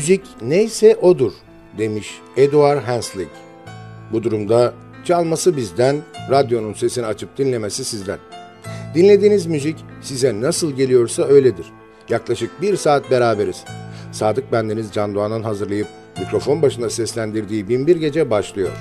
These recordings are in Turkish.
Müzik neyse odur demiş Edward Hanslick. Bu durumda çalması bizden, radyonun sesini açıp dinlemesi sizden. Dinlediğiniz müzik size nasıl geliyorsa öyledir. Yaklaşık bir saat beraberiz. Sadık bendeniz Can Doğan'ın hazırlayıp mikrofon başında seslendirdiği Binbir Gece başlıyor.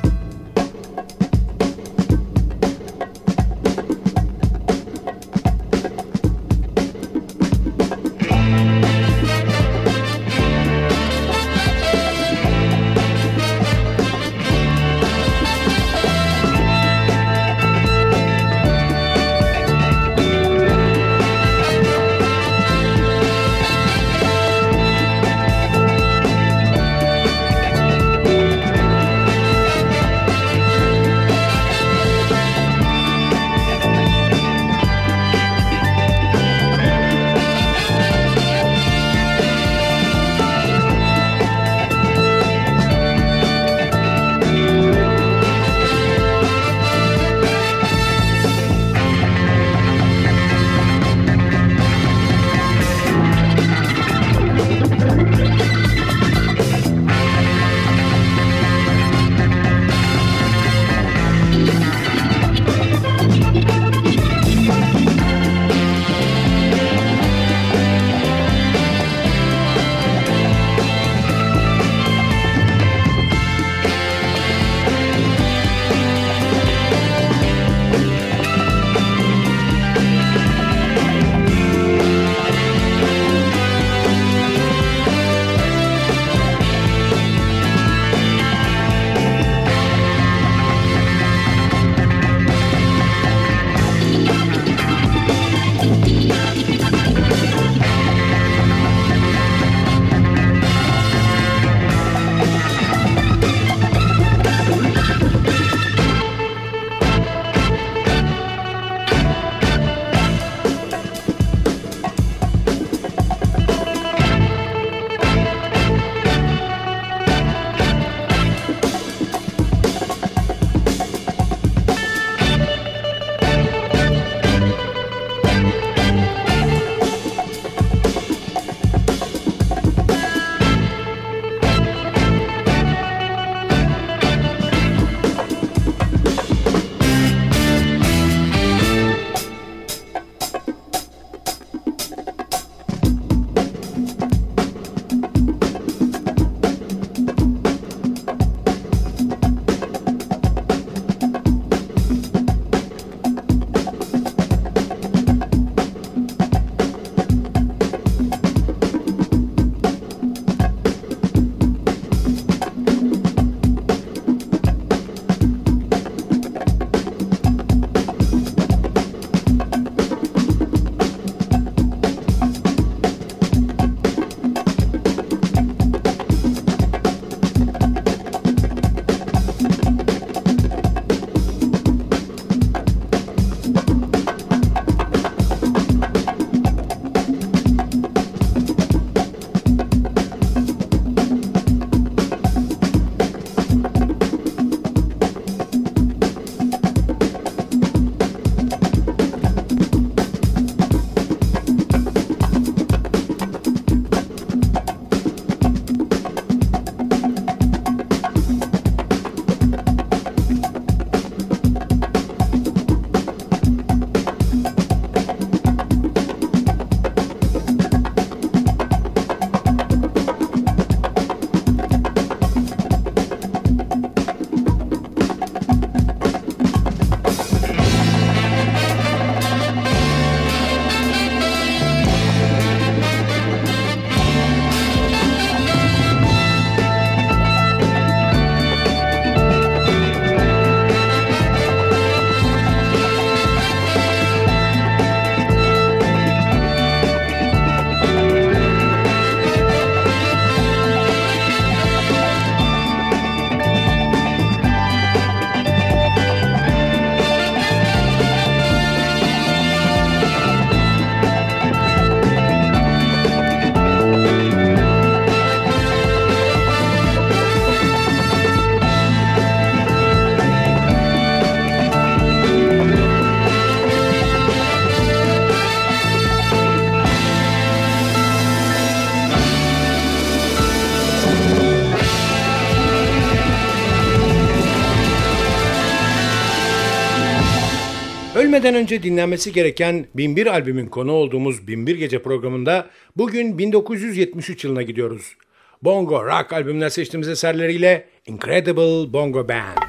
Ölmeden önce dinlenmesi gereken 1001 albümün konu olduğumuz 1001 Gece programında bugün 1973 yılına gidiyoruz. Bongo Rock albümünden seçtiğimiz eserleriyle Incredible Bongo Band.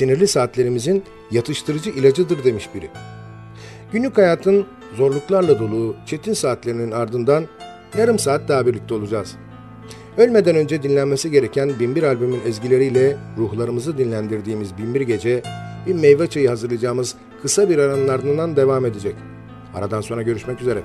Sinirli saatlerimizin yatıştırıcı ilacıdır demiş biri. Günlük hayatın zorluklarla dolu çetin saatlerinin ardından yarım saat daha birlikte olacağız. Ölmeden önce dinlenmesi gereken Binbir albümün ezgileriyle ruhlarımızı dinlendirdiğimiz Binbir Gece, bir meyve çayı hazırlayacağımız kısa bir aranın ardından devam edecek. Aradan sonra görüşmek üzere.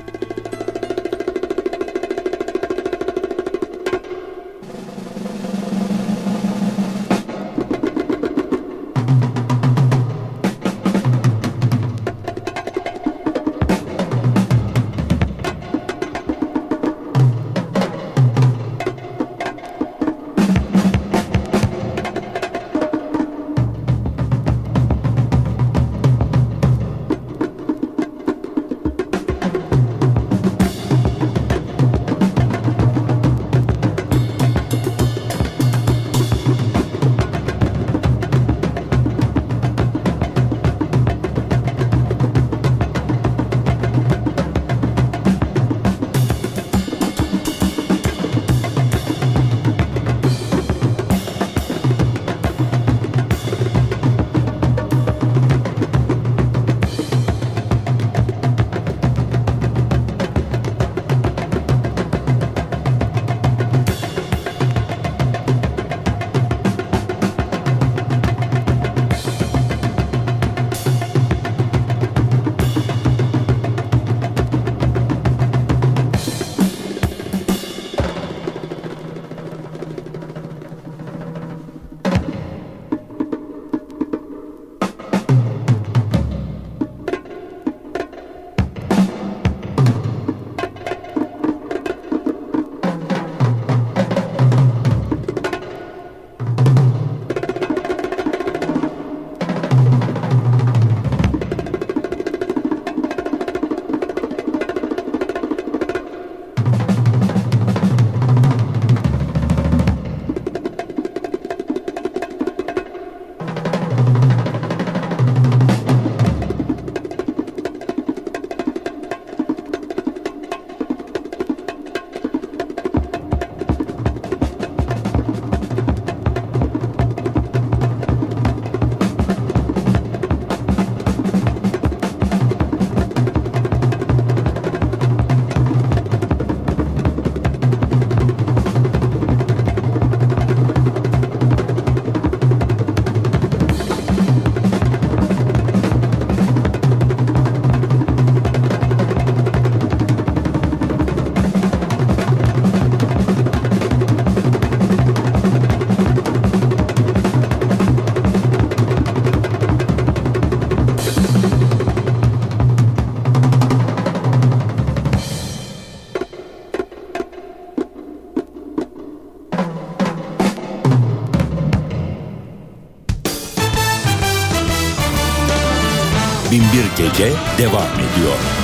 Gece devam ediyor.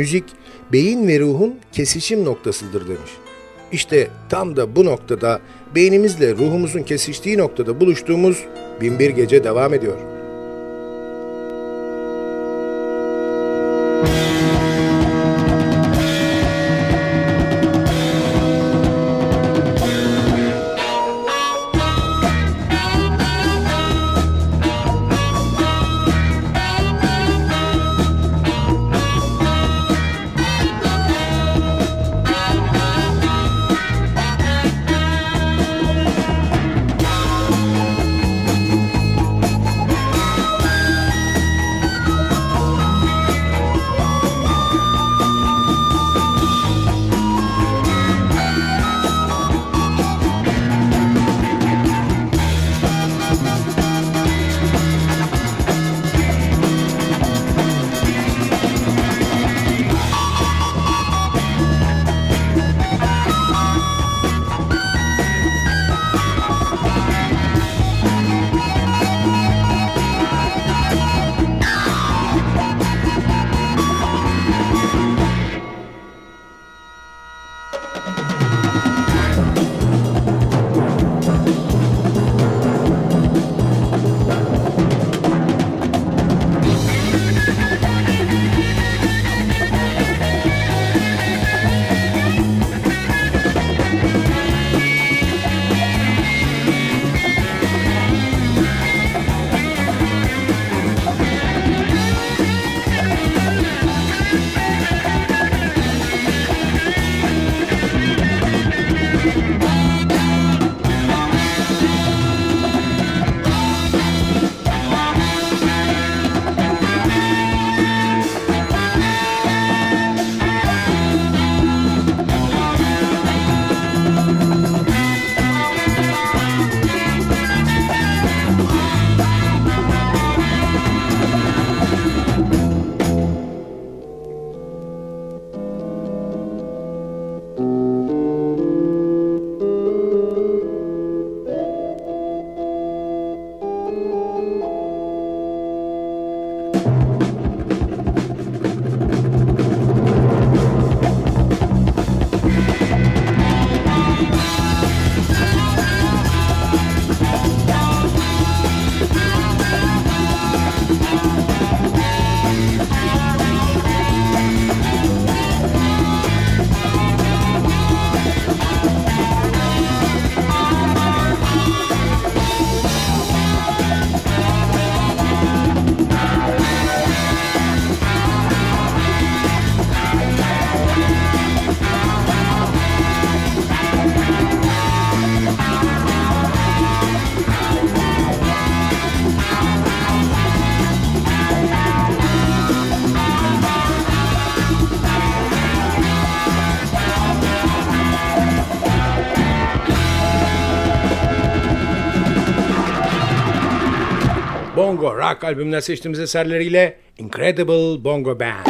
Müzik beyin ve ruhun kesişim noktasıdır demiş. İşte tam da bu noktada beynimizle ruhumuzun kesiştiği noktada buluştuğumuz Binbir Gece devam ediyor. Rock albümünden seçtiğimiz eserleriyle Incredible Bongo Band.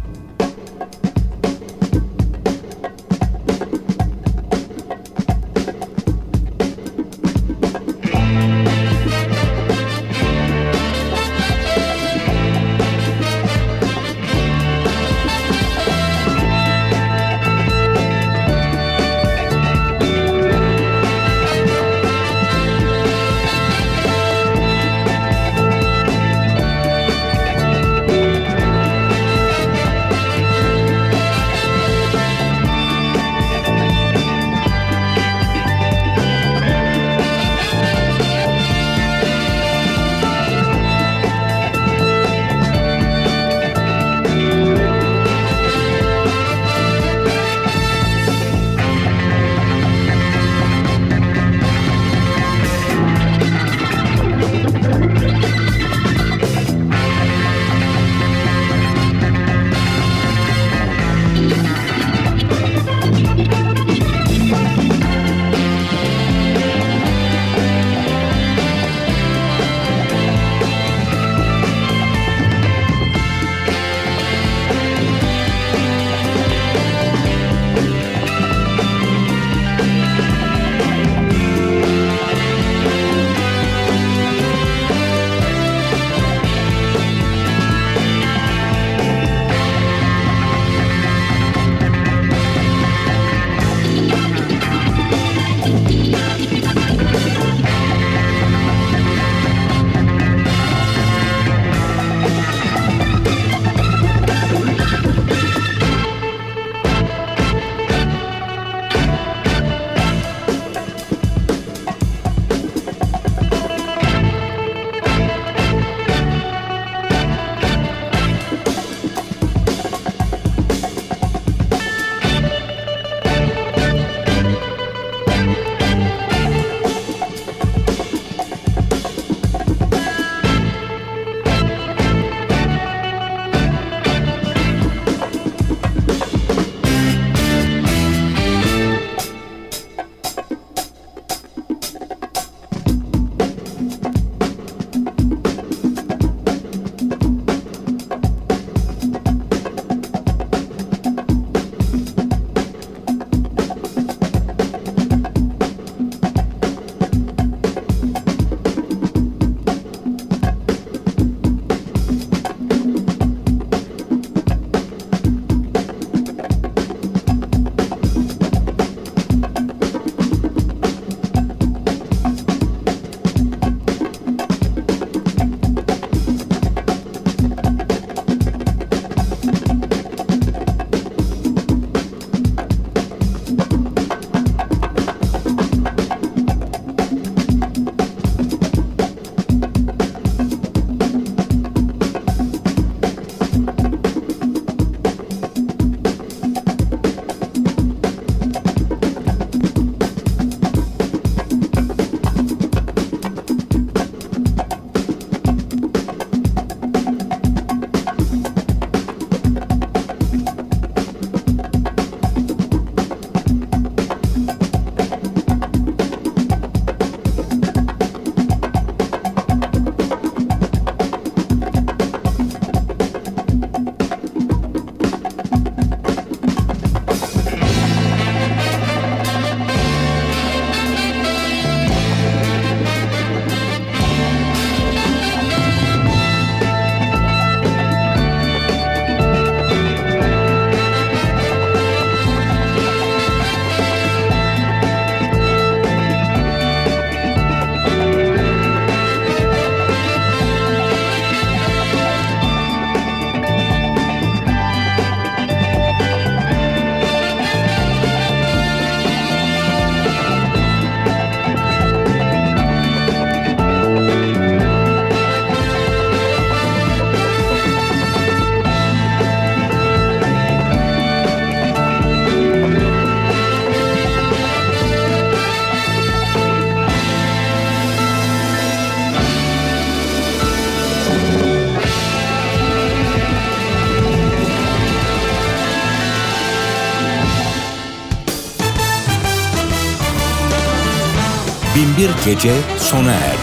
Gece sona erdi.